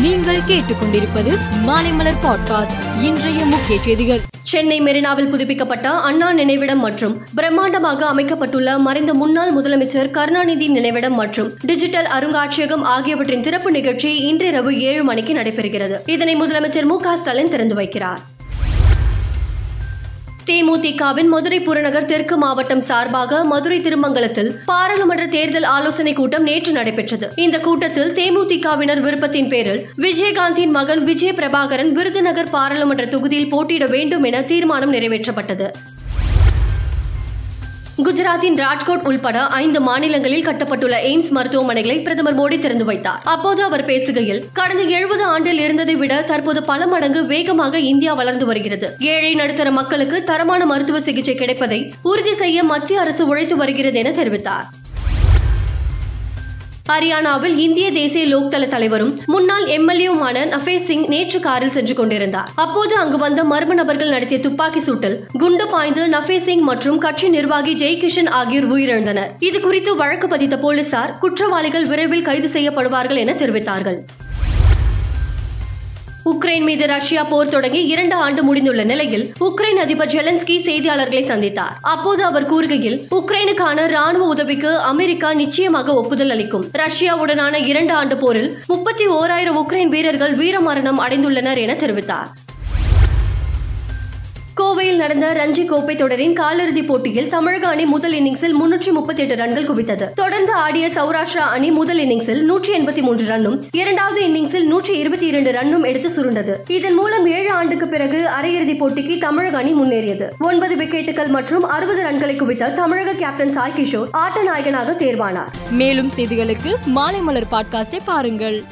நீங்கள் கேட்டுக்கொண்டிருப்பது மாலைமலர் பாட்காஸ்ட். இன்றைய முக்கிய செய்திகள். சென்னை மெரினாவில் புதுப்பிக்கப்பட்ட அண்ணா நினைவிடம் மற்றும் பிரம்மாண்டமாக அமைக்கப்பட்டுள்ள மறைந்த முன்னாள் முதலமைச்சர் கருணாநிதி நினைவிடம் மற்றும் டிஜிட்டல் அருங்காட்சியகம் ஆகியவற்றின் திறப்பு நிகழ்ச்சி இன்றிரவு ஏழு மணிக்கு நடைபெறுகிறது. இதனை முதலமைச்சர் மு க ஸ்டாலின் திறந்து வைக்கிறார். தேமுதிகவின் மதுரை புறநகர் தெற்கு மாவட்டம் சார்பாக மதுரை திருமங்கலத்தில் பாராளுமன்ற தேர்தல் ஆலோசனை கூட்டம் நேற்று நடைபெற்றது. இந்த கூட்டத்தில் தேமுதிகவினர் விருப்பத்தின் பேரில் விஜயகாந்தின் மகன் விஜய் பிரபாகரன் விருதுநகர் பாராளுமன்ற தொகுதியில் போட்டியிட வேண்டும் என தீர்மானம் நிறைவேற்றப்பட்டது. குஜராத்தின் ராஜ்கோட் உள்பட ஐந்து மாநிலங்களில் கட்டப்பட்டுள்ள எய்ம்ஸ் மருத்துவமனைகளை பிரதமர் மோடி திறந்து வைத்தார். அப்போது அவர் பேசுகையில் கடந்த எழுபது ஆண்டில் இருந்ததை விட தற்போது பல மடங்கு வேகமாக இந்தியா வளர்ந்து வருகிறது. ஏழை நடுத்தர மக்களுக்கு தரமான மருத்துவ சிகிச்சை கிடைப்பதை உறுதி செய்ய மத்திய அரசு உழைத்து வருகிறது என தெரிவித்தார். ஹரியானாவில் இந்திய தேசிய லோக்தள தலைவரும் முன்னாள் எம்எல்ஏவுமான நஃபே சிங் நேற்று காரில் சென்று கொண்டிருந்தார். அப்போது அங்கு வந்த மர்ம நபர்கள் நடத்திய துப்பாக்கி சூட்டில் குண்டு பாய்ந்து நஃபே சிங் மற்றும் கட்சி நிர்வாகி ஜெய்கிஷன் ஆகியோர் உயிரிழந்தனர். இது குறித்து வழக்கு பதித்த போலீசார் குற்றவாளிகள் விரைவில் கைது செய்யப்படுவார்கள் என தெரிவித்தார்கள். உக்ரைன் மீது ரஷ்யா போர் தொடங்கி இரண்டு ஆண்டு முடிந்துள்ள நிலையில் உக்ரைன் அதிபர் ஜெலன்ஸ்கி செய்தியாளர்களை சந்தித்தார். அப்போது அவர் கூறுகையில் உக்ரைனுக்கான ராணுவ உதவிக்கு அமெரிக்கா நிச்சயமாக ஒப்புதல் அளிக்கும். ரஷ்யாவுடனான இரண்டு ஆண்டு போரில் முப்பத்தி ஓராயிரம் உக்ரைன் வீரர்கள் வீரமரணம் அடைந்துள்ளனர் என தெரிவித்தார். கோவையில் நடந்த ரஞ்சி கோப்பை தொடரின் காலிறுதி போட்டியில் தமிழக அணி முதல் இன்னிங்ஸில் முன்னூற்றி முப்பத்தி எட்டு ரன்கள் குவித்தது. தொடர்ந்து ஆடிய சௌராஷ்டிரா அணி முதல் இன்னிங்ஸில் நூற்றி எண்பத்தி மூன்று ரன்னும் இரண்டாவது இன்னிங்ஸில் நூற்றி இருபத்தி இரண்டு ரன்னும் எடுத்து சுருண்டது. இதன் மூலம் ஏழு ஆண்டுக்கு பிறகு அரையிறுதி போட்டிக்கு தமிழக அணி முன்னேறியது. ஒன்பது விக்கெட்டுகள் மற்றும் அறுபது ரன்களை குவித்த தமிழக கேப்டன் சாய் கிஷோர் ஆட்ட நாயகனாக தேர்வானார். மேலும் செய்திகளுக்கு மாலை மலர் பாட்காஸ்டை பாருங்கள்.